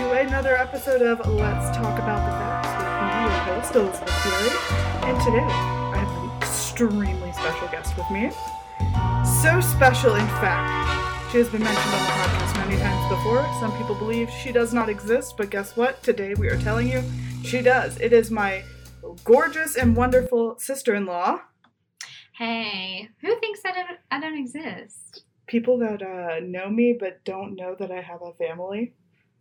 to another episode of Let's Talk About the Facts with me, your host, Elizabeth Fury. And today, I have an extremely special guest with me. So special, in fact, she has been mentioned on the podcast many times before. Some people believe she does not exist, but guess what? Today, we are telling you she does. It is my gorgeous and wonderful sister in law. Hey, who thinks I don't, I don't exist? People that uh, know me but don't know that I have a family.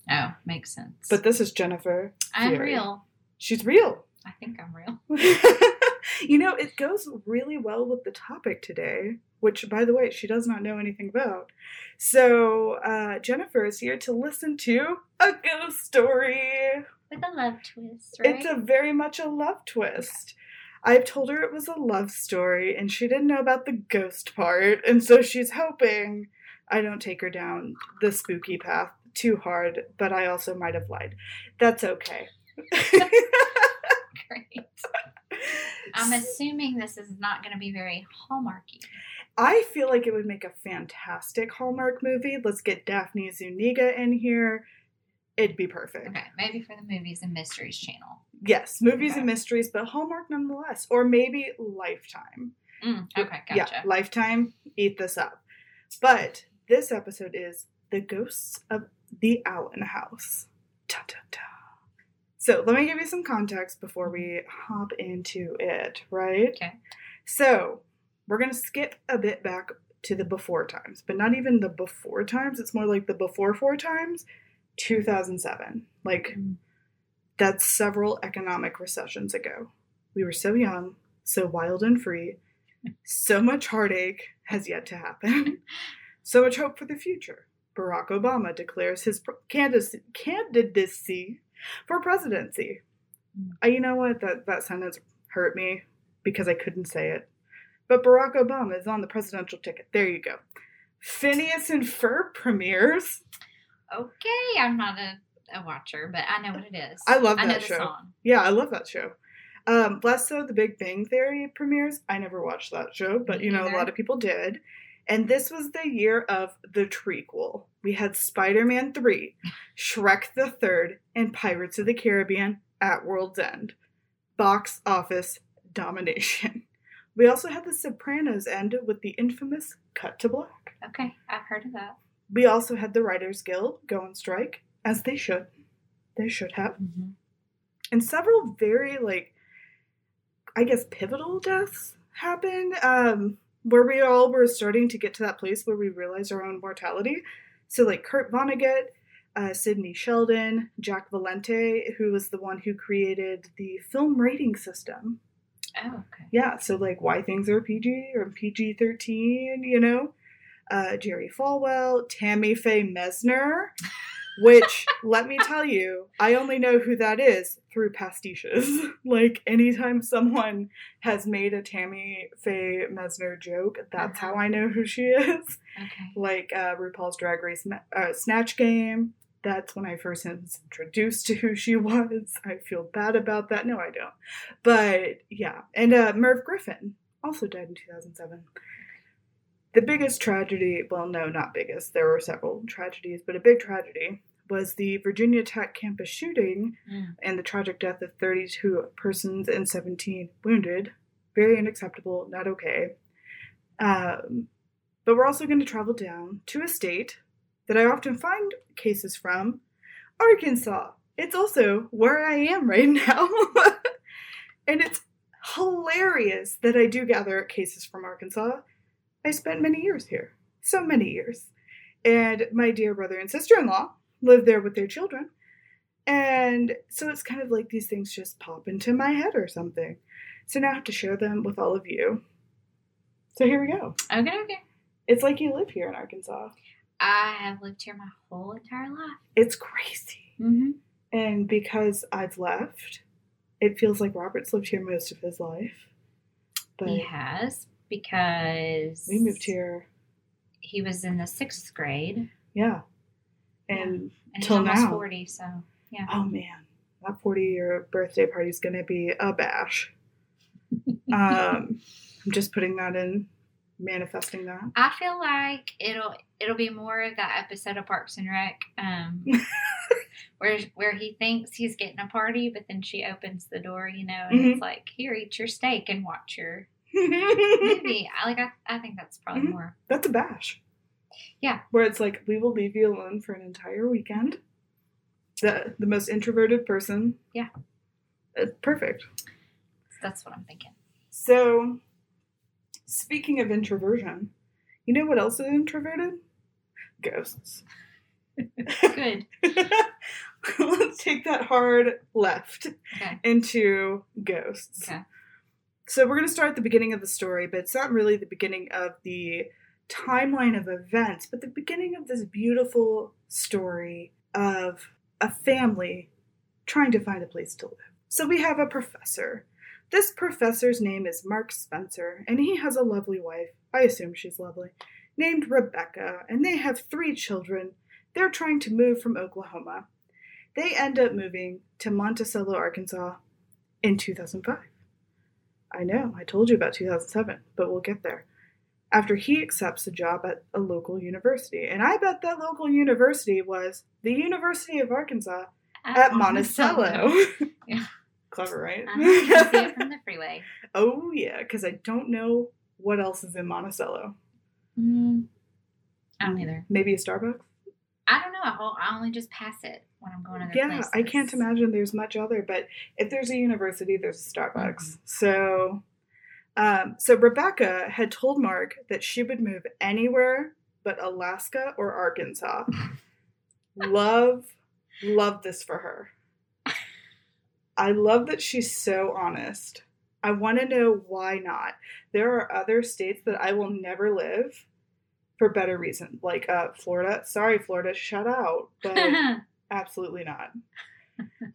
Oh, makes sense. But this is Jennifer. I'm real. She's real. I think I'm real. you know, it goes really well with the topic today, which, by the way, she does not know anything about. So, uh, Jennifer is here to listen to a ghost story. With a love twist, right? It's a very much a love twist. I've told her it was a love story and she didn't know about the ghost part, and so she's hoping I don't take her down the spooky path too hard, but I also might have lied. That's okay. Great. I'm assuming this is not going to be very hallmarky. I feel like it would make a fantastic Hallmark movie. Let's get Daphne Zuniga in here. It'd be perfect. Okay, maybe for the movies and mysteries channel. Yes, movies Okay. and mysteries, but Hallmark nonetheless. Or maybe Lifetime. Mm, okay, Yeah. Lifetime, eat this up. But this episode is The Ghosts of the Allen House. Dun, dun, dun. So let me give you some context before we hop into it, right? Okay. So we're going to skip a bit back to the before times, but not even the before times. It's more like the before four times, 2007. Like Mm. that's several economic recessions ago. We were so young, so wild and free. So much heartache has yet to happen. so much hope for the future. Barack Obama declares his candidacy, candidacy for presidency. Mm. Uh, you know what? That, that sentence hurt me because I couldn't say it. But Barack Obama is on the presidential ticket. There you go. Phineas and Ferb premieres. Okay, I'm not a, a watcher, but I know what it is. I love I that the show. Yeah, I love that show. Um, less so the Big Bang Theory premieres. I never watched that show, but you know, a lot of people did. And this was the year of the trequel. We had Spider Man 3, Shrek the Third, and Pirates of the Caribbean at World's End. Box office domination. We also had The Sopranos end with the infamous Cut to Black. Okay, I've heard of that. We also had the Writers Guild go on strike, as they should. They should have Mm-hmm. and several very like i guess pivotal deaths happened um where we all were starting to get to that place where we realized our own mortality so like kurt vonnegut uh, Sidney Sheldon, Jack Valenti, who was the one who created the film rating system. Oh, okay. Yeah, so like why things are PG or PG 13, you know? Uh, Jerry Falwell, Tammy Faye Messner, which let me tell you, I only know who that is through pastiches. like anytime someone has made a Tammy Faye Messner joke, that's how I know who she is. Okay. Like uh, RuPaul's Drag Race uh, Snatch Game. That's when I first was introduced to who she was. I feel bad about that. No, I don't. But yeah, and uh, Merv Griffin also died in 2007. The biggest tragedy, well, no, not biggest, there were several tragedies, but a big tragedy was the Virginia Tech campus shooting Mm. and the tragic death of 32 persons and 17 wounded. Very unacceptable, not okay. Um, but we're also going to travel down to a state that I often find cases from Arkansas. It's also where I am right now. and it's hilarious that I do gather cases from Arkansas. I spent many years here. So many years. And my dear brother and sister in law live there with their children. And so it's kind of like these things just pop into my head or something. So now I have to share them with all of you. So here we go. Okay, okay. It's like you live here in Arkansas. I have lived here my whole entire life. It's crazy. Mm-hmm. And because I've left, it feels like Robert's lived here most of his life. But He has because we moved here, He was in the sixth grade, yeah. And Till now. forty. So yeah. oh man, that 40 year birthday party is going to be a bash. um, I'm just putting that in manifesting that. I feel like it'll it'll be more of that episode of Parks and Rec, um, where where he thinks he's getting a party, but then she opens the door, you know, and Mhm. it's like, here, eat your steak and watch your movie. I like I, I think that's probably Mhm. more. That's a bash. Yeah. Where it's like, we will leave you alone for an entire weekend. The the most introverted person. Yeah. It's perfect. That's what I'm thinking. So, speaking of introversion, you know what else is introverted? Ghosts. Good. Let's take that hard left Okay. into ghosts. Okay. So we're going to start at the beginning of the story, but it's not really the beginning of the timeline of events, but the beginning of this beautiful story of a family trying to find a place to live. So we have a professor. This professor's name is Mark Spencer, and he has a lovely wife. I assume she's lovely, named Rebecca, and they have three children. They're trying to move from Oklahoma. They end up moving to Monticello, Arkansas in 2005. I know, I told you about 2007, but we'll get there. After he accepts a job at a local university. And I bet that local university was the University of Arkansas at Monticello. Yeah. Clever, right? Uh-huh. You can see from the freeway. oh, yeah, because I don't know what else is in Monticello. Mm, I don't either. Maybe a Starbucks? I don't know. I only just pass it when I'm going other Yeah, places. I can't imagine there's much other, but if there's a university, there's a Starbucks. Mhm. So, um, so Rebecca had told Mark that she would move anywhere but Alaska or Arkansas. love, love this for her. I love that she's so honest. I want to know why not. There are other states that I will never live for better reason, like uh, Florida. Sorry, Florida, shut out. But Absolutely not.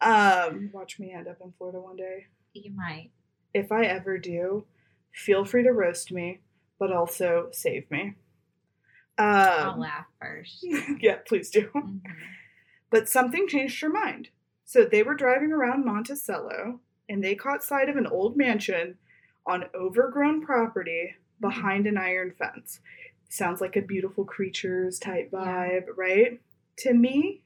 um, watch me end up in Florida one day. you might. If I ever do, feel free to roast me, but also save me. I'll Um, laugh first. yeah, please do. Mhm. But something changed her mind. So they were driving around Monticello and they caught sight of an old mansion on overgrown property behind an iron fence. Sounds like a beautiful creatures type Yeah. vibe, right? To me,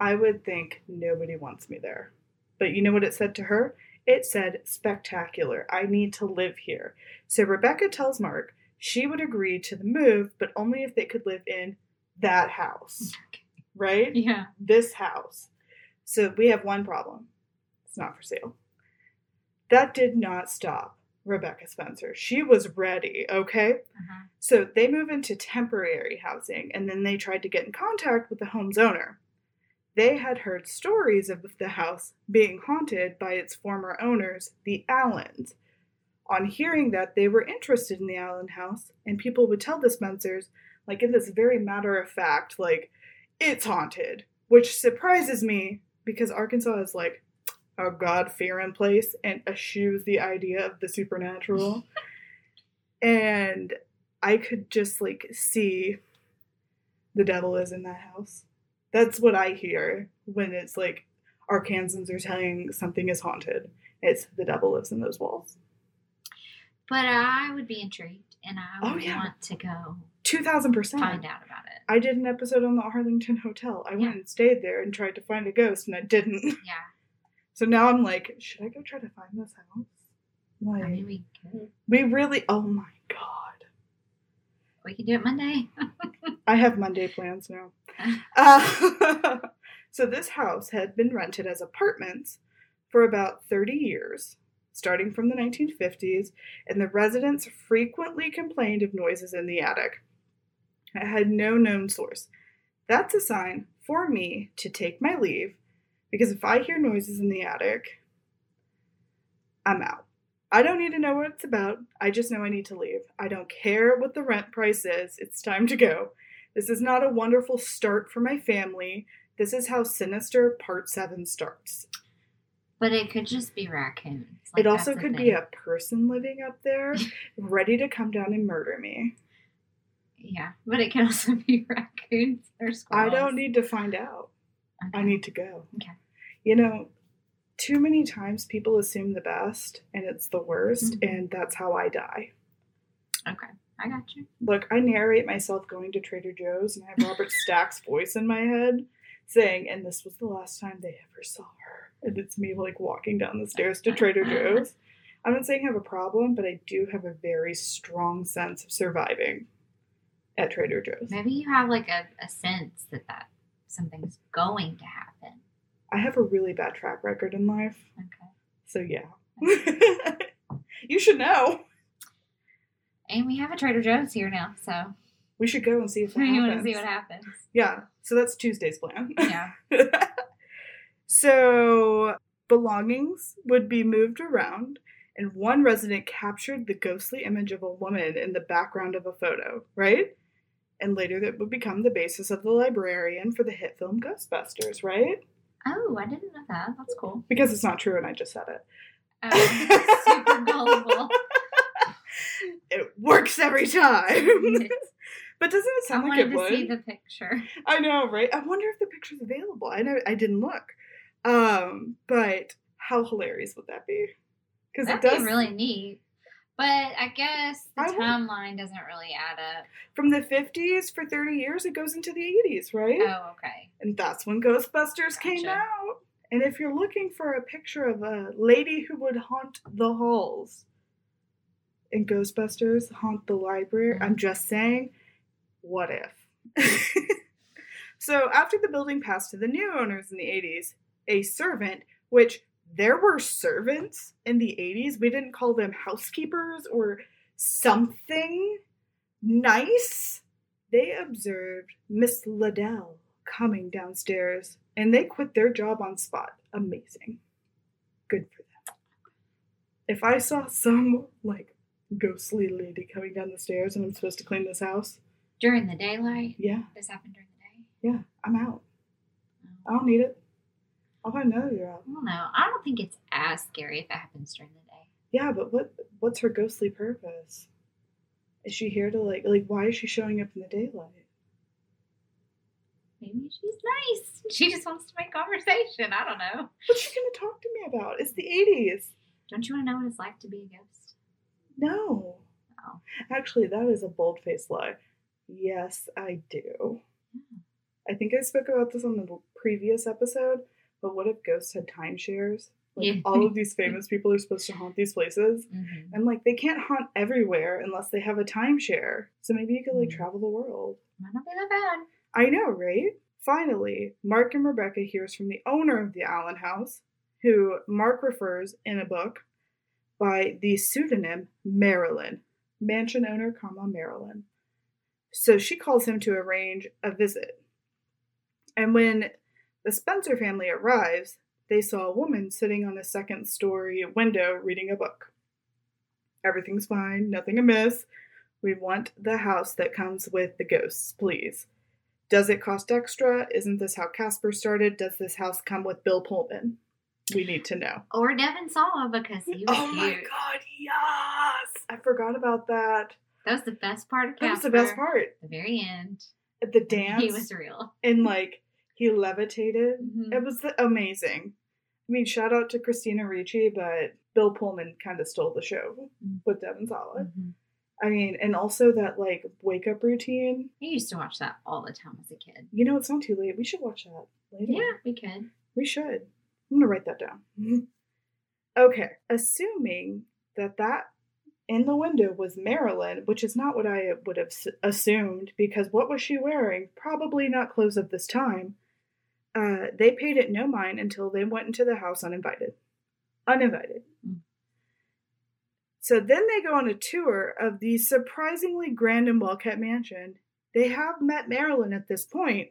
I would think nobody wants me there. But you know what it said to her? It said, spectacular. I need to live here. So Rebecca tells Mark she would agree to the move, but only if they could live in that house, right? Yeah. this house. So we have one problem. It's not for sale. That did not stop Rebecca Spencer. She was ready, okay? Uh-huh. So they move into temporary housing and then they tried to get in contact with the home's owner. They had heard stories of the house being haunted by its former owners, the Allens. On hearing that, they were interested in the Allen house, and people would tell the Spencers, like in this very matter of fact, like, it's haunted, which surprises me because Arkansas is like a God fearing place and eschews the idea of the supernatural. and I could just like see the devil is in that house. That's what I hear when it's like Arkansans are telling something is haunted. It's the devil lives in those walls. But I would be intrigued and I Oh, would yeah. want to go Two thousand percent. find out about it. I did an episode on the Arlington Hotel. I went and stayed there and tried to find a ghost, and I didn't. Yeah. So now I'm like, should I go try to find this house? Like, I mean, we we really. Oh my god! We could do it Monday. I have Monday plans now. Uh, so this house had been rented as apartments for about 30 years, starting from the 1950s, and the residents frequently complained of noises in the attic. It had no known source. That's a sign for me to take my leave because if I hear noises in the attic, I'm out. I don't need to know what it's about. I just know I need to leave. I don't care what the rent price is. It's time to go. This is not a wonderful start for my family. This is how Sinister Part 7 starts. But it could just be raccoons. it also could be a person living up there ready to come down and murder me. Yeah, but it can also be raccoons or squirrels. I don't need to find out. I need to go. Okay. You know, too many times people assume the best and it's the worst, Mhm. and that's how I die. Okay, I got you. Look, I narrate myself going to Trader Joe's and I have Robert Stack's voice in my head saying, and this was the last time they ever saw her. And it's me like walking down the stairs to Trader Joe's. I'm not saying I have a problem, but I do have a very strong sense of surviving at Trader Joe's. Maybe you have like a, a sense that that something's going to happen. I have a really bad track record in life. Okay. So yeah. you should know. And we have a Trader Joe's here now, so We should go and see if you want to see what happens. Yeah. So that's Tuesday's plan. Yeah. so belongings would be moved around, and one resident captured the ghostly image of a woman in the background of a photo, right? And later that would become the basis of the librarian for the hit film Ghostbusters, right? Oh, I didn't know that. That's cool. Because it's not true and I just said it. Oh, super gullible. It works every time. but doesn't it I sound like wanted it to would? see the picture. I know, right? I wonder if the picture's available. I know I didn't look. Um, but how hilarious would that be? Because it That'd does be really neat. But I guess the I timeline doesn't really add up. from the fifties for thirty years, it goes into the eighties, right? Oh, okay. And that's when Ghostbusters came out. And if you're looking for a picture of a lady who would haunt the halls in Ghostbusters, haunt the library, Mhm. I'm just saying, what if? so after the building passed to the new owners in the 80s, a servant, which there were servants in the 80s, we didn't call them housekeepers or something nice. They observed Miss Liddell coming downstairs and they quit their job on spot. Amazing. Good for them. If I saw some like ghostly lady coming down the stairs and I'm supposed to clean this house, During the daylight? yeah, This happened during the day? yeah, I'm out. Oh. I don't need it. I'll find another job. I don't know. I don't think it's as scary if it happens during the day. Yeah, but what what's her ghostly purpose? Is she here to like like why is she showing up in the daylight? Maybe she's nice. She just wants to make conversation. I don't know. What's she gonna talk to me about? It's the eighties. Don't you want to know what it's like to be a ghost? No. Oh. Actually, that is a bold faced lie. Yes, I do. Hmm. I think I spoke about this on the previous episode, but what if ghosts had timeshares? Like Yeah. all of these famous people are supposed to haunt these places. Mm-hmm. And like they can't haunt everywhere unless they have a timeshare. So maybe you could like Mm. travel the world. Might not be that bad. I know, right? Finally, Mark and Rebecca hears from the owner of the Allen house, who Mark refers in a book by the pseudonym Marilyn, mansion owner, comma Marilyn. So she calls him to arrange a visit. And when the Spencer family arrives, they saw a woman sitting on a second story window reading a book. Everything's fine, nothing amiss. We want the house that comes with the ghosts, please. Does it cost extra? Isn't this how Casper started? Does this house come with Bill Pullman? We need to know. Or Devin Sawa because he was Oh my cute. god, yes! I forgot about that. That was the best part of Casper. That was the best part. The very end. At the dance He was real. and like he levitated. Mhm. It was amazing. I mean, shout out to Christina Ricci, but Bill Pullman kind of stole the show Mm. with Devin Sawa. Mhm. I mean, and also that like wake up routine. I used to watch that all the time as a kid. You know, it's not too late. We should watch that later. Yeah, we could. We should. I'm gonna write that down. okay, assuming that that in the window was Marilyn, which is not what I would have assumed because what was she wearing? Probably not clothes of this time. Uh, they paid it no mind until they went into the house uninvited. Uninvited. Mm. So then they go on a tour of the surprisingly grand and well kept mansion. They have met Marilyn at this point.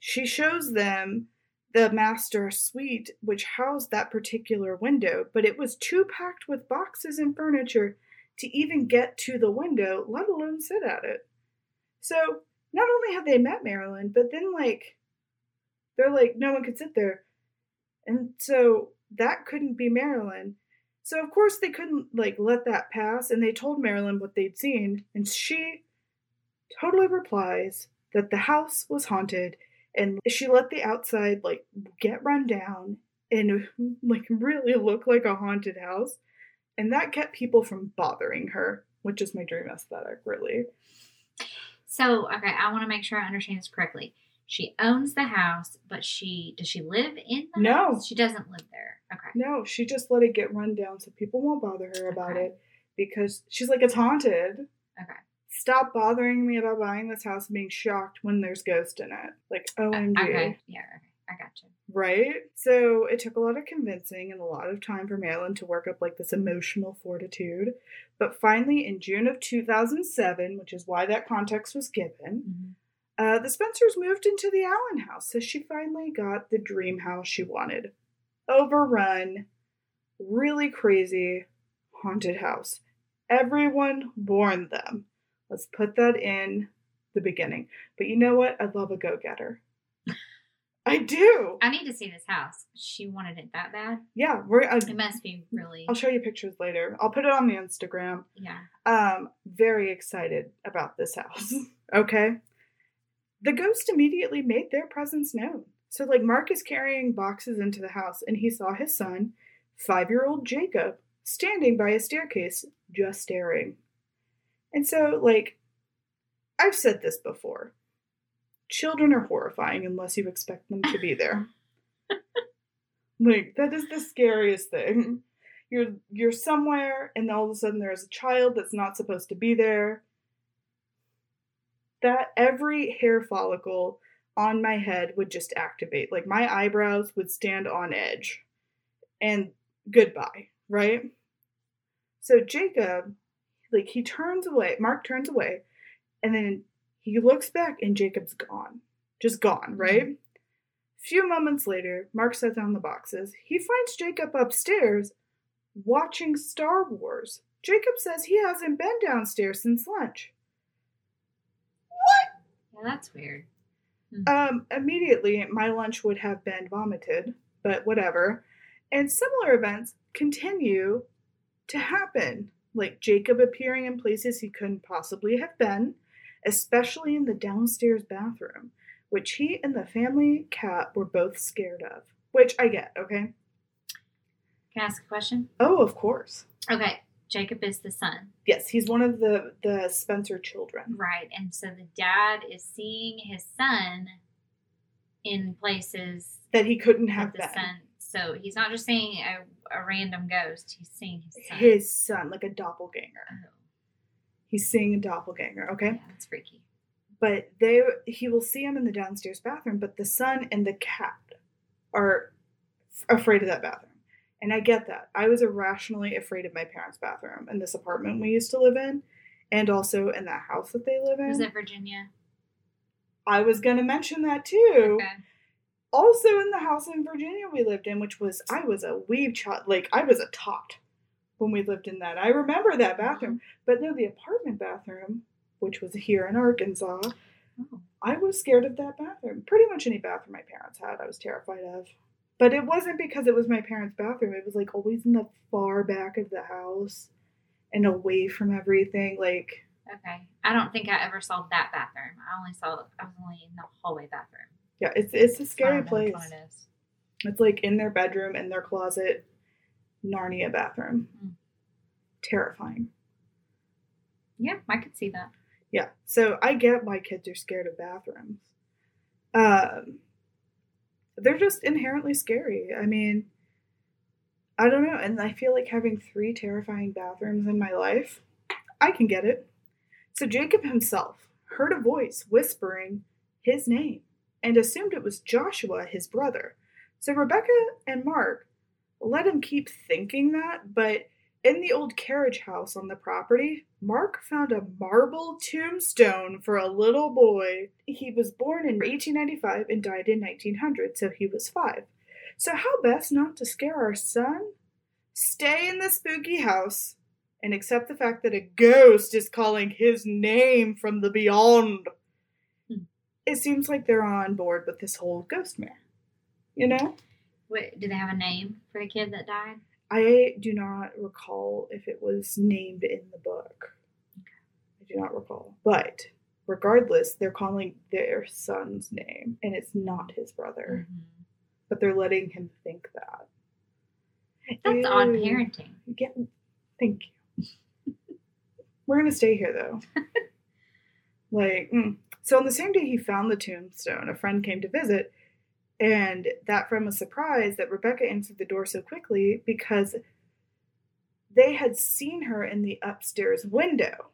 She shows them the master suite, which housed that particular window, but it was too packed with boxes and furniture to even get to the window, let alone sit at it. So not only have they met Marilyn, but then like they're like no one could sit there, and so that couldn't be Marilyn. So of course they couldn't like let that pass, and they told Marilyn what they'd seen, and she totally replies that the house was haunted and she let the outside like get run down and like really look like a haunted house and that kept people from bothering her which is my dream aesthetic, really. So, okay, I want to make sure I understand this correctly. She owns the house, but she does she live in the No. house? She doesn't live there. Okay. No, she just let it get run down so people won't bother her about Okay. it because she's like, it's haunted. Okay. Stop bothering me about buying this house and being shocked when there's ghosts in it. Like, OMG. Okay. Yeah, okay. I got you. Right? So it took a lot of convincing and a lot of time for Marilyn to work up like this emotional fortitude. But finally, in June of 2007, which is why that context was given, mm-hmm. Uh, the Spencers moved into the Allen house. So she finally got the dream house she wanted. Overrun, really crazy, haunted house. Everyone warned them. Let's put that in the beginning. But you know what? I love a go getter. I do. I need to see this house. She wanted it that bad. Yeah, we're. I, It must be really. I'll show you pictures later. I'll put it on the Instagram. Yeah. Um, very excited about this house. okay. The ghost immediately made their presence known. So, like, Mark is carrying boxes into the house, and he saw his son, five year old Jacob, standing by a staircase, just staring. And so, like, I've said this before children are horrifying unless you expect them to be there. like, that is the scariest thing you're you're somewhere and all of a sudden there's a child that's not supposed to be there that every hair follicle on my head would just activate. Like my eyebrows would stand on edge. And goodbye right? So jacob like he turns away mark turns away and then he looks back and jacob's gone just gone mm-hmm. right? Few moments later mark sets down the boxes. He finds jacob upstairs watching Star Wars. Jacob says he hasn't been downstairs since lunch. Yeah, that's weird. Um, immediately, my lunch would have been vomited, but whatever. And similar events continue to happen, like Jacob appearing in places he couldn't possibly have been, especially in the downstairs bathroom, which he and the family cat were both scared of. Which I get, okay? Can I ask a question? Oh, of course. Okay. Jacob is the son. Yes, he's one of the the Spencer children. Right. And so the dad is seeing his son in places That he couldn't have the been. son. So he's not just seeing a, a random ghost, he's seeing his son. his son, like a doppelganger. Oh, He's seeing a doppelganger, okay? yeah, that's freaky. But they he will see him in the downstairs bathroom, but the son and the cat are afraid of that bathroom. And I get that. I was irrationally afraid of my parents' bathroom in this apartment we used to live in and also in that house that they live in. Was it Virginia? I was going to mention that too. Okay. Also in the house in Virginia we lived in, which was I was a wee child, like I was a tot when we lived in that. I remember that uh-huh. bathroom, but no, the apartment bathroom, which was here in Arkansas, Oh. I was scared of that bathroom. Pretty much any bathroom my parents had, I was terrified of. But it wasn't because it was my parents' bathroom. It was like always in the far back of the house and away from everything. Like Okay. I don't think I ever saw that bathroom. I only saw I was only in the hallway bathroom. yeah, it's it's a scary don't know which place. it is. It's like in their bedroom, in their closet, Narnia bathroom. Mm. Terrifying. Yeah, I could see that. Yeah. So I get why kids are scared of bathrooms. Um, they're just inherently scary. I mean, I don't know. And I feel like having three terrifying bathrooms in my life, I can get it. So Jacob himself heard a voice whispering his name and assumed it was Joshua, his brother. So Rebecca and Mark let him keep thinking that, but in the old carriage house on the property, Mark found a marble tombstone for a little boy. He was born in 1895 and died in 1900, so he was five. So, how best not to scare our son? Stay in the spooky house and accept the fact that a ghost is calling his name from the beyond. Hmm. It seems like they're on board with this whole ghost man. You know? Wait, do they have a name for the kid that died? I do not recall if it was named in the book. I do not recall. But regardless, they're calling their son's name, and it's not his brother. Mhm. But they're letting him think that. That's odd parenting. Yeah, thank you. We're gonna stay here though. like, mm. so on the same day he found the tombstone, a friend came to visit, and that friend was surprised that Rebecca answered the door so quickly because they had seen her in the upstairs window.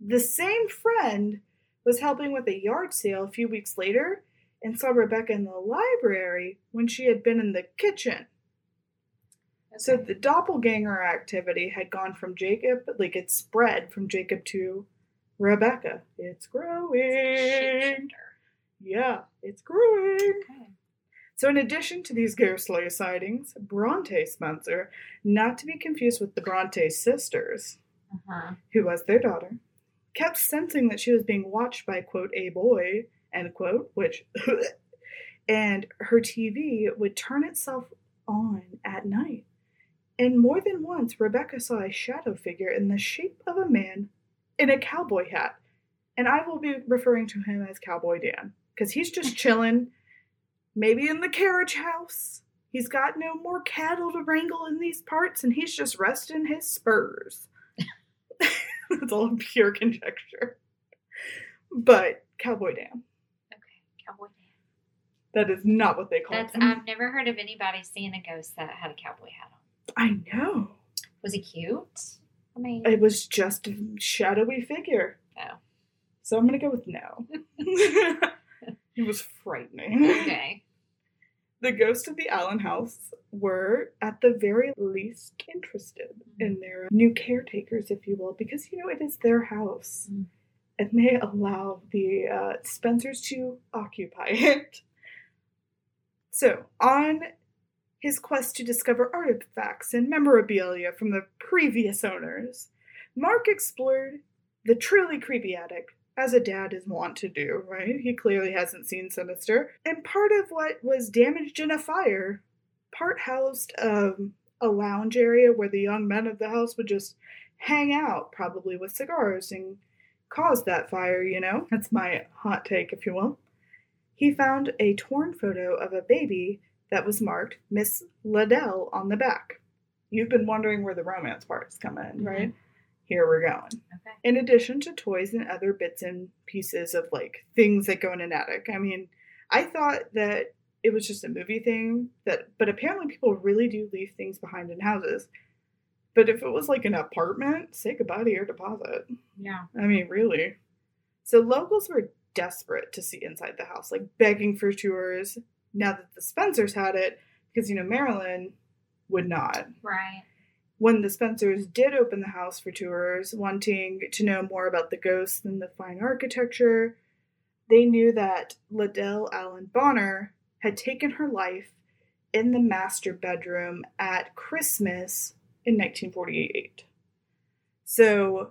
The same friend was helping with a yard sale a few weeks later and saw Rebecca in the library when she had been in the kitchen. So the doppelganger activity had gone from Jacob, like it spread from Jacob to Rebecca. It's growing. Shapeshifter. Yeah, it's growing. Okay. So, in addition to these ghostly sightings, Bronte Spencer, not to be confused with the Bronte sisters, Uh-huh. who was their daughter, kept sensing that she was being watched by, quote, a boy, end quote, which, and her TV would turn itself on at night. And more than once, Rebecca saw a shadow figure in the shape of a man in a cowboy hat. And I will be referring to him as Cowboy Dan, because he's just chilling, maybe in the carriage house. He's got no more cattle to wrangle in these parts, and he's just resting his spurs. That's all pure conjecture. But Cowboy Dan. Okay. Cowboy Dan. That is not what they call That's him. I've never heard of anybody seeing a ghost that had a cowboy hat on. I know. Was he cute? I mean, It was just a shadowy figure. No. So I'm gonna go with no. it was frightening. okay. The ghosts of the Allen house were, at the very least, interested in their new caretakers, if you will, because you know it is their house, Mm. and they allow the uh, Spencers to occupy it. So, on his quest to discover artifacts and memorabilia from the previous owners, Mark explored the truly creepy attic, as a dad is wont to do, right? He clearly hasn't seen Sinister. And part of what was damaged in a fire, part housed um, a lounge area where the young men of the house would just hang out, probably with cigars, and cause that fire, you know? That's my hot take, if you will. He found a torn photo of a baby that was marked Miss Liddell on the back. You've been wondering where the romance parts come in, right? Here we're going. Okay. In addition to toys and other bits and pieces of like things that go in an attic. I mean, I thought that it was just a movie thing that but apparently people really do leave things behind in houses. But if it was like an apartment, say goodbye to your deposit. Yeah. I mean, really. So locals were desperate to see inside the house, like begging for tours now that the Spencers had it, because you know Marilyn would not. Right. When the Spencers did open the house for tours, wanting to know more about the ghosts and the fine architecture, they knew that Liddell Allen Bonner had taken her life in the master bedroom at Christmas in 1948. So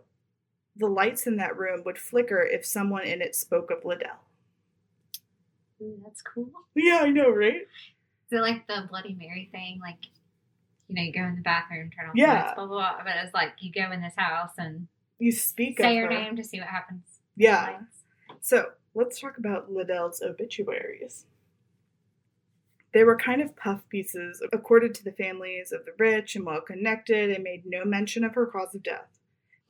the lights in that room would flicker if someone in it spoke of Liddell. Ooh, that's cool. Yeah, I know, right? Is it like the Bloody Mary thing? Like, you know, you go in the bathroom, turn on Yeah. the lights, blah, blah, blah. But it's like you go in this house and You speak say your her. name to see what happens. Yeah. So let's talk about Liddell's obituaries. They were kind of puff pieces accorded to the families of the rich and well connected and made no mention of her cause of death.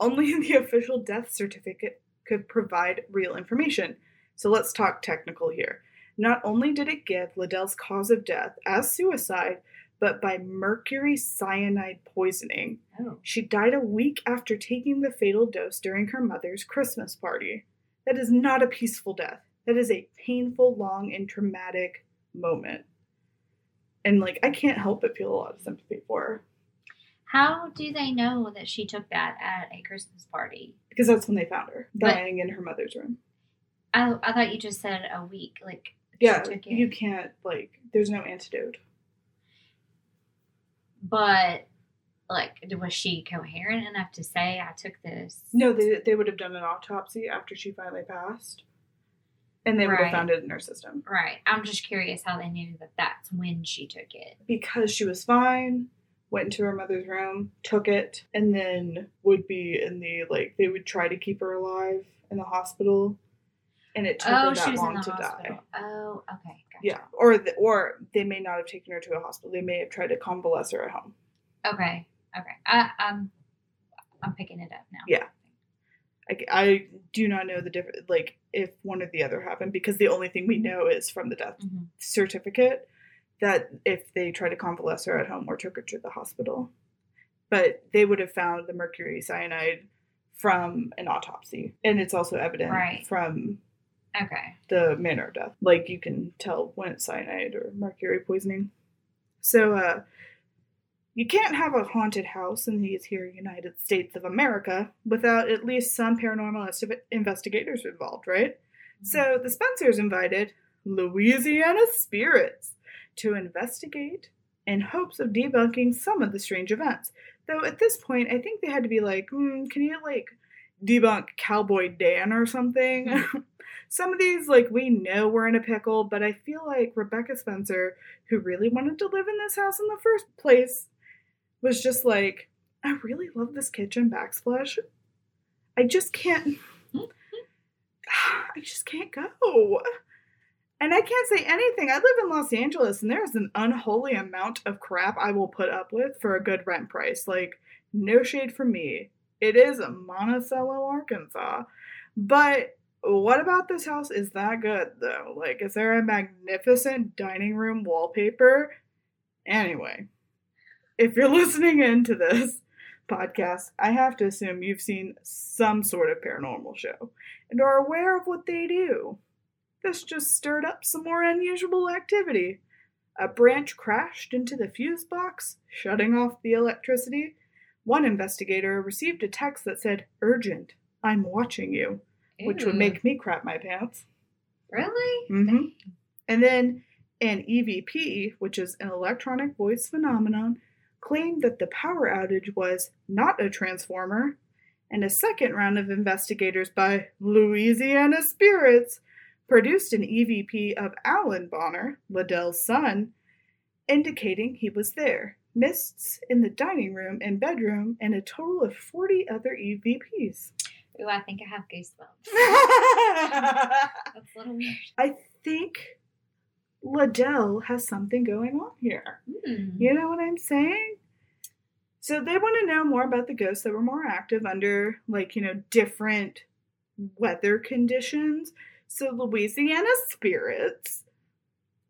Only the official death certificate could provide real information. So let's talk technical here. Not only did it give Liddell's cause of death as suicide, but by mercury cyanide poisoning. Oh. She died a week after taking the fatal dose during her mother's Christmas party. That is not a peaceful death. That is a painful, long, and traumatic moment. And, like, I can't help but feel a lot of sympathy for her How do they know that she took that at a Christmas party? because that's when they found her, But- dying in her mother's room. I, I thought you just said a week. Like, Yeah, you can't, like, there's no antidote. But, like, was she coherent enough to say, I took this? No, they, they would have done an autopsy after she finally passed, and they would have found it in her system. Right. I'm just curious how they knew that that's when she took it. because she was fine, went into her mother's room, took it, and then would be in the like they would try to keep her alive in the hospital, and it took oh, her she that long to hospital. die. Oh, okay. Gotcha. Yeah, or the, or they may not have taken her to a hospital. They may have tried to convalesce her at home. Okay. Okay. I, I'm I'm picking it up now. Yeah. I, I do not know the difference, like if one or the other happened, because the only thing we know is from the death Mhm. certificate that if they tried to convalesce her at home or took her to the hospital, but they would have found the mercury cyanide from an autopsy, and it's also evident Right. from Okay. the manner of death. Like you can tell when it's cyanide or mercury poisoning. So uh you can't have a haunted house in these here United States of America without at least some paranormal investigators involved, right? So the Spencers invited Louisiana spirits to investigate in hopes of debunking some of the strange events. Though at this point, I think they had to be like, hmm, can you like debunk Cowboy Dan or something? some of these, like, we know we're in a pickle, but I feel like Rebecca Spencer, who really wanted to live in this house in the first place, was just like, I really love this kitchen backsplash. I just can't. I just can't go. And I can't say anything. I live in Los Angeles and there's an unholy amount of crap I will put up with for a good rent price. Like, no shade from me. It is Monticello, Arkansas. But what about this house is that good, though? Like, is there a magnificent dining room wallpaper? Anyway, if you're listening into this podcast, I have to assume you've seen some sort of paranormal show and are aware of what they do. This just stirred up some more unusual activity. A branch crashed into the fuse box, shutting off the electricity. One investigator received a text that said, Urgent, I'm watching you, which would make me crap my pants. really. hmm And then an EVP, which is an electronic voice phenomenon, claimed that the power outage was not a transformer. And a second round of investigators by Louisiana Spirits produced an EVP of Alan Bonner, Liddell's son, indicating he was there. Mists in the dining room and bedroom, and a total of 40 other EVPs. Ooh, I think I have goosebumps. That's a little weird. I think Liddell has something going on here. Hmm. You know what I'm saying? So they want to know more about the ghosts that were more active under, like, you know, different weather conditions. So Louisiana spirits.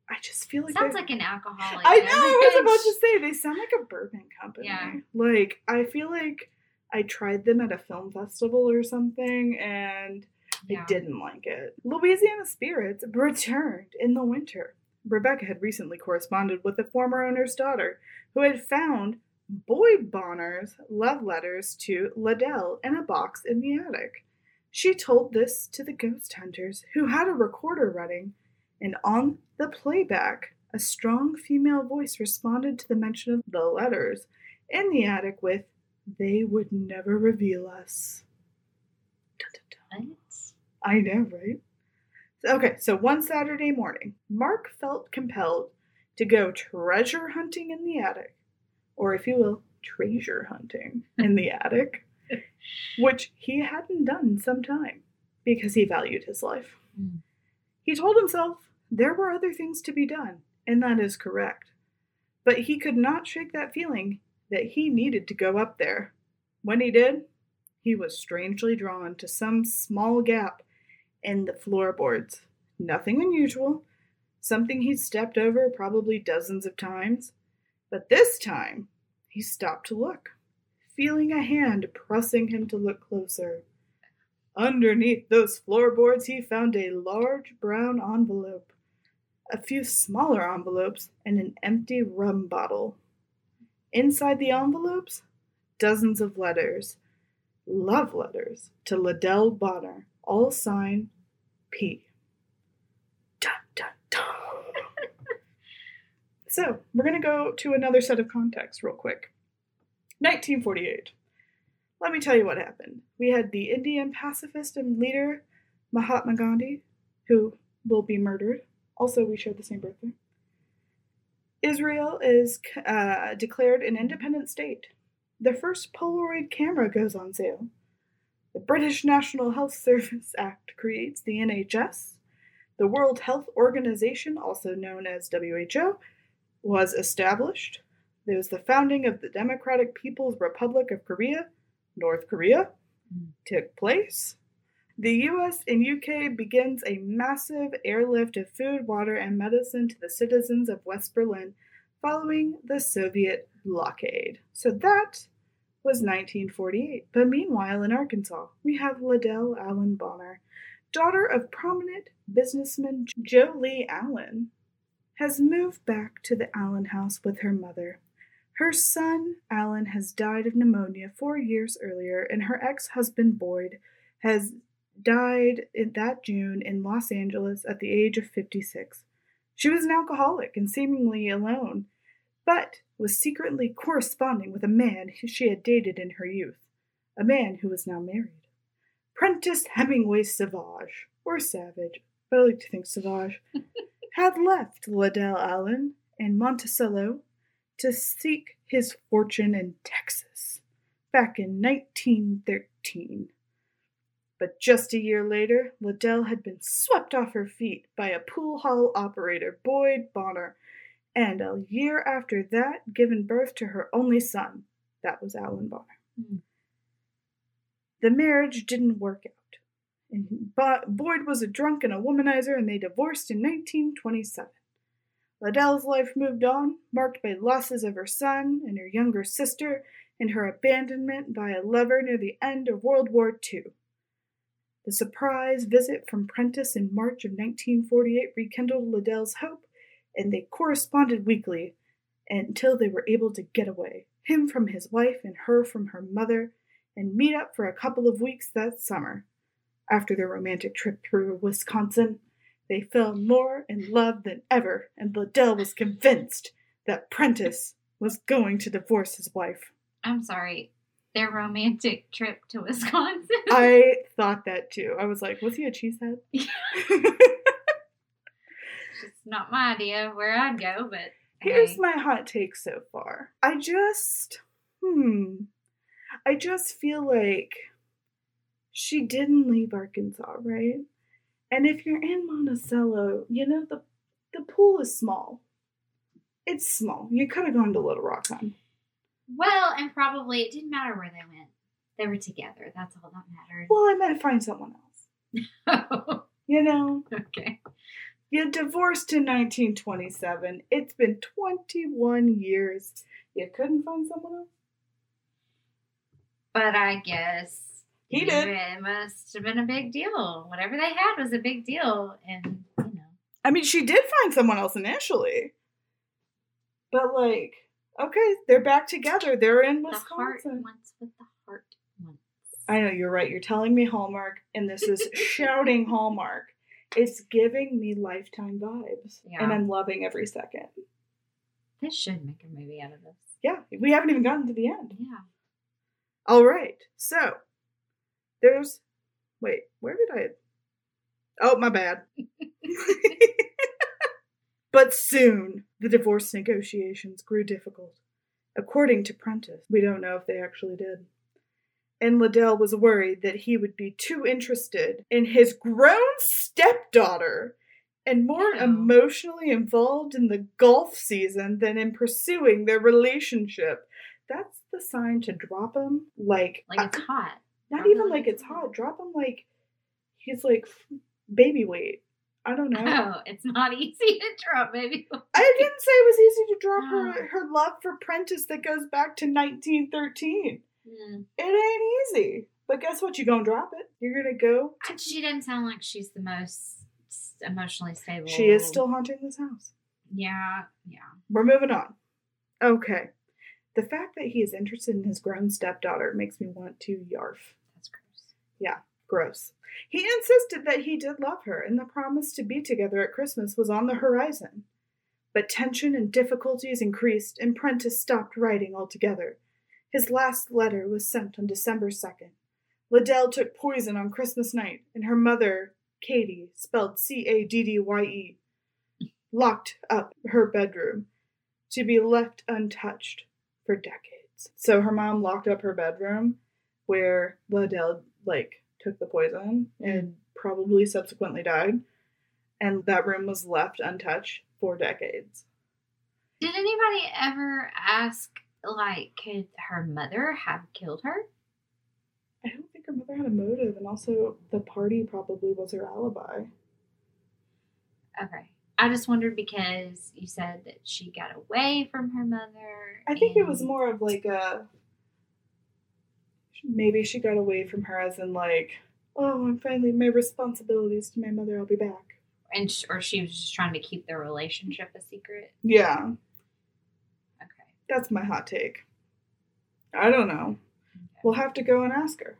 I just feel like Sounds like an alcoholic. I know. I was about to say they sound like a bourbon company. Yeah. Like I feel like I tried them at a film festival or something, and Yeah. I didn't like it. Louisiana Spirits returned in the winter. Rebecca had recently corresponded with the former owner's daughter, who had found Boyd Bonner's love letters to Liddell in a box in the attic. She told this to the ghost hunters, who had a recorder running, and on the playback, a strong female voice responded to the mention of the letters in the attic with, They would never reveal us. Dun, dun, dun. I know, right? Okay, so one Saturday morning, Mark felt compelled to go treasure hunting in the attic, or if you will, treasure hunting in the attic, which he hadn't done in some time because he valued his life. Hmm. He told himself there were other things to be done, and that is correct. But he could not shake that feeling that he needed to go up there. When he did, he was strangely drawn to some small gap in the floorboards. Nothing unusual, something he'd stepped over probably dozens of times. But this time, he stopped to look, feeling a hand pressing him to look closer. Underneath those floorboards, he found a large brown envelope, a few smaller envelopes, and an empty rum bottle. Inside the envelopes, dozens of letters, love letters to Liddell Bonner, all signed P. Dun, dun, dun. so, we're going to go to another set of context real quick. 1948. Let me tell you what happened. We had the Indian pacifist and leader Mahatma Gandhi, who will be murdered. Also, we share the same birthday. Israel is uh, declared an independent state. The first Polaroid camera goes on sale. The British National Health Service Act creates the NHS. The World Health Organization, also known as WHO, was established. There was the founding of the Democratic People's Republic of Korea, North Korea. Mm. took place. The US and UK begins a massive airlift of food, water, and medicine to the citizens of West Berlin following the Soviet blockade. So that was 1948. But meanwhile, in Arkansas, we have Ladell Allen Bonner, daughter of prominent businessman Joe Lee Allen, has moved back to the Allen house with her mother. Her son, Allen, has died of pneumonia four years earlier, and her ex husband, Boyd, has died in that June in Los Angeles at the age of 56. She was an alcoholic and seemingly alone, but was secretly corresponding with a man she had dated in her youth, a man who was now married. Prentice Hemingway Savage, or Savage, but I like to think Savage, had left Ladell Allen and Monticello to seek his fortune in Texas back in 1913. But just a year later, Ladell had been swept off her feet by a pool hall operator, Boyd Bonner, and a year after that, given birth to her only son. That was Allen Bonner. Hmm. The marriage didn't work out. And Bo- Boyd was a drunk and a womanizer, and they divorced in 1927. Ladell's life moved on, marked by losses of her son and her younger sister, and her abandonment by a lover near the end of World War II. The surprise visit from Prentice in March of 1948 rekindled Ladell's hope, and they corresponded weekly until they were able to get away, him from his wife and her from her mother, and meet up for a couple of weeks that summer. After their romantic trip through Wisconsin, they fell more in love than ever, and Ladell was convinced that Prentice was going to divorce his wife. I'm sorry. Their romantic trip to Wisconsin. I thought that too. I was like, was he a cheesehead? it's not my idea of where I'd go, but Here's hey. my hot take so far. I just, hmm, I just feel like she didn't leave Arkansas, right? And if you're in Monticello, you know the the pool is small. It's small. You could have gone to Little Rock, hon. Well, and probably it didn't matter where they went. They were together. That's all that mattered. Well, I meant find someone else. You know, okay. you divorced in 1927. It's been 21 years. You couldn't find someone else. But I guess He did. It must have been a big deal. Whatever they had was a big deal, and you know. I mean, she did find someone else initially. But, like, okay, they're back together. They're in The heart Wisconsin. wants what the heart wants. I know, you're right. You're telling me Hallmark, and this is shouting Hallmark. It's giving me lifetime vibes. Yeah. And I'm loving every second. They should make a movie out of this. Yeah, we haven't even gotten to the end. Yeah. All right, so there's. Wait, where did I. Oh, my bad. but soon, the divorce negotiations grew difficult. According to Prentice, we don't know if they actually did. And Ladell was worried that he would be too interested in his grown stepdaughter and more Ew. emotionally involved in the golf season than in pursuing their relationship. That's the sign to drop him like, Like it's hot. not drop even like it's hot. Drop him like he's like baby weight. I don't know. Oh, it's not easy to drop, baby. I didn't say it was easy to drop Oh. her her love for Prentice that goes back to 1913. Mm. It ain't easy. But guess what? You gonna drop it. You're gonna go. And She doesn't sound like she's the most emotionally stable. She is still haunting this house. Yeah, yeah. We're moving on. Okay. The fact that he is interested in his grown stepdaughter makes me want to yarf. That's gross. Gross. He insisted that he did love her, and the promise to be together at Christmas was on the horizon. But tension and difficulties increased, and Prentice stopped writing altogether. His last letter was sent on December 2nd. Ladell took poison on Christmas night, and her mother, Katie, spelled C A D D Y E, locked up her bedroom to be left untouched for decades. So her mom locked up her bedroom where Ladell like took the poison mm. and probably subsequently died. And that room was left untouched for decades. Did anybody ever ask, like, could her mother have killed her? I don't think her mother had a motive, and also the party probably was her alibi. Okay. I just wondered because you said that she got away from her mother. I think it was more of like a maybe she got away from her as in like, oh, I'm finally my responsibilities to my mother. I'll be back. and sh- or she was just trying to keep their relationship a secret. Yeah, Okay. that's my hot take. I don't know. We'll have to go and ask her.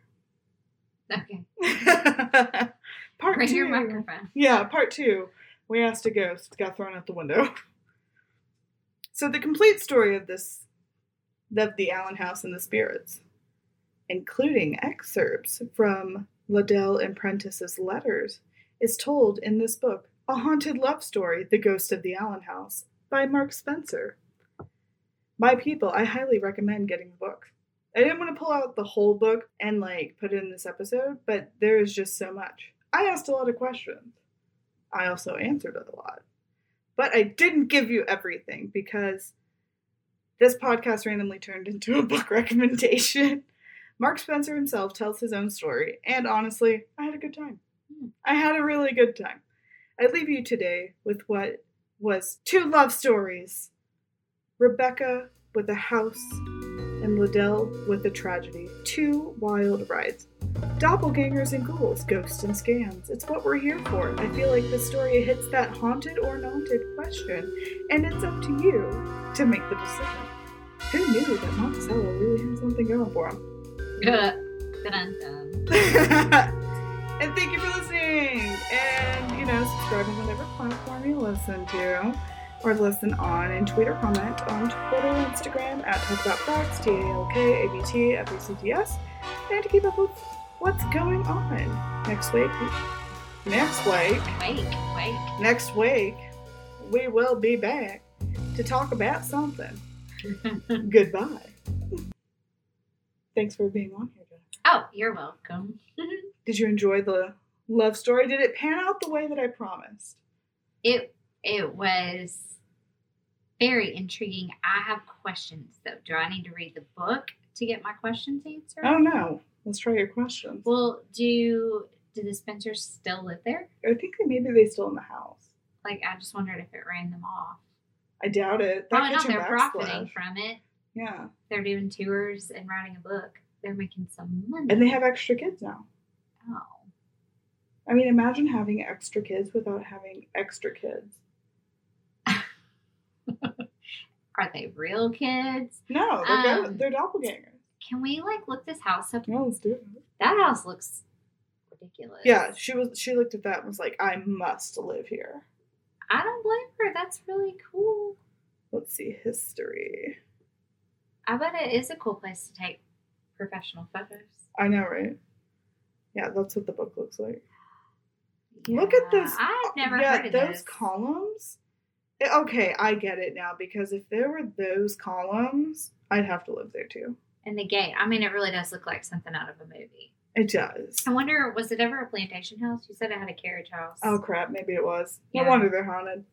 Okay. part Bring two. your microphone. Yeah, part two. We asked a ghost, it got thrown out the window. So the complete story of this of the Allen House and the spirits, including excerpts from Ladell and Prentice's letters, is told in this book, A Haunted Love Story, The Ghost of the Allen House, by Mark Spencer. My people, I highly recommend getting the book. I didn't want to pull out the whole book and like put it in this episode, but there is just so much. I asked a lot of questions. I also answered a lot. But I didn't give you everything because this podcast randomly turned into a book recommendation. Mark Spencer himself tells his own story, and honestly, I had a good time. Hmm. I had a really good time. I leave you today with what was two love stories Rebecca with a house, and Ladell with a tragedy. Two wild rides. Doppelgangers and ghouls, ghosts and scams. It's what we're here for. I feel like this story hits that haunted or haunted question, and it's up to you to make the decision. Who knew that Monticello really had something going for him? And thank you for listening. And, you know, subscribe on whatever platform you listen to or listen on and tweet or comment on Twitter Instagram at Talk About Facts, T A L K A B T F A C T S, and to keep up with what's going on. Next week, next week, Wake, wake. next week, we will be back to talk about something. Goodbye. Thanks for being on here, oh, you're welcome. Did you enjoy the love story? Did it pan out the way that I promised? it it was very intriguing. I have questions though. Do I need to read the book to get my questions answered? Oh no. Let's try your questions. Well, do do the Spencers still live there? I think that maybe they still in the house. Like, I just wondered if it ran them off. I doubt it. That oh, Probably not. They're profiting from it. Yeah. They're doing tours and writing a book. They're making some money. And they have extra kids now. oh, I mean, imagine having extra kids without having extra kids. are they real kids? No, they're, Um, they're doppelgangers. Can we like look this house up? Yeah, let's do it. That house looks ridiculous. Yeah, she was. She looked at that and was like, "I must live here." I don't blame her. That's really cool. Let's see history. I bet it is a cool place to take professional photos. I know, right? Yeah, that's what the book looks like. Look at Yeah, this. I've never yeah, heard of those this. columns. Eh, Okay, I get it now because if there were those columns, I'd have to live there too. and the gate. I mean, it really does look like something out of a movie. It does. I wonder, was it ever a plantation house? You said it had a carriage house. Oh crap, maybe it was. No wonder they're haunted.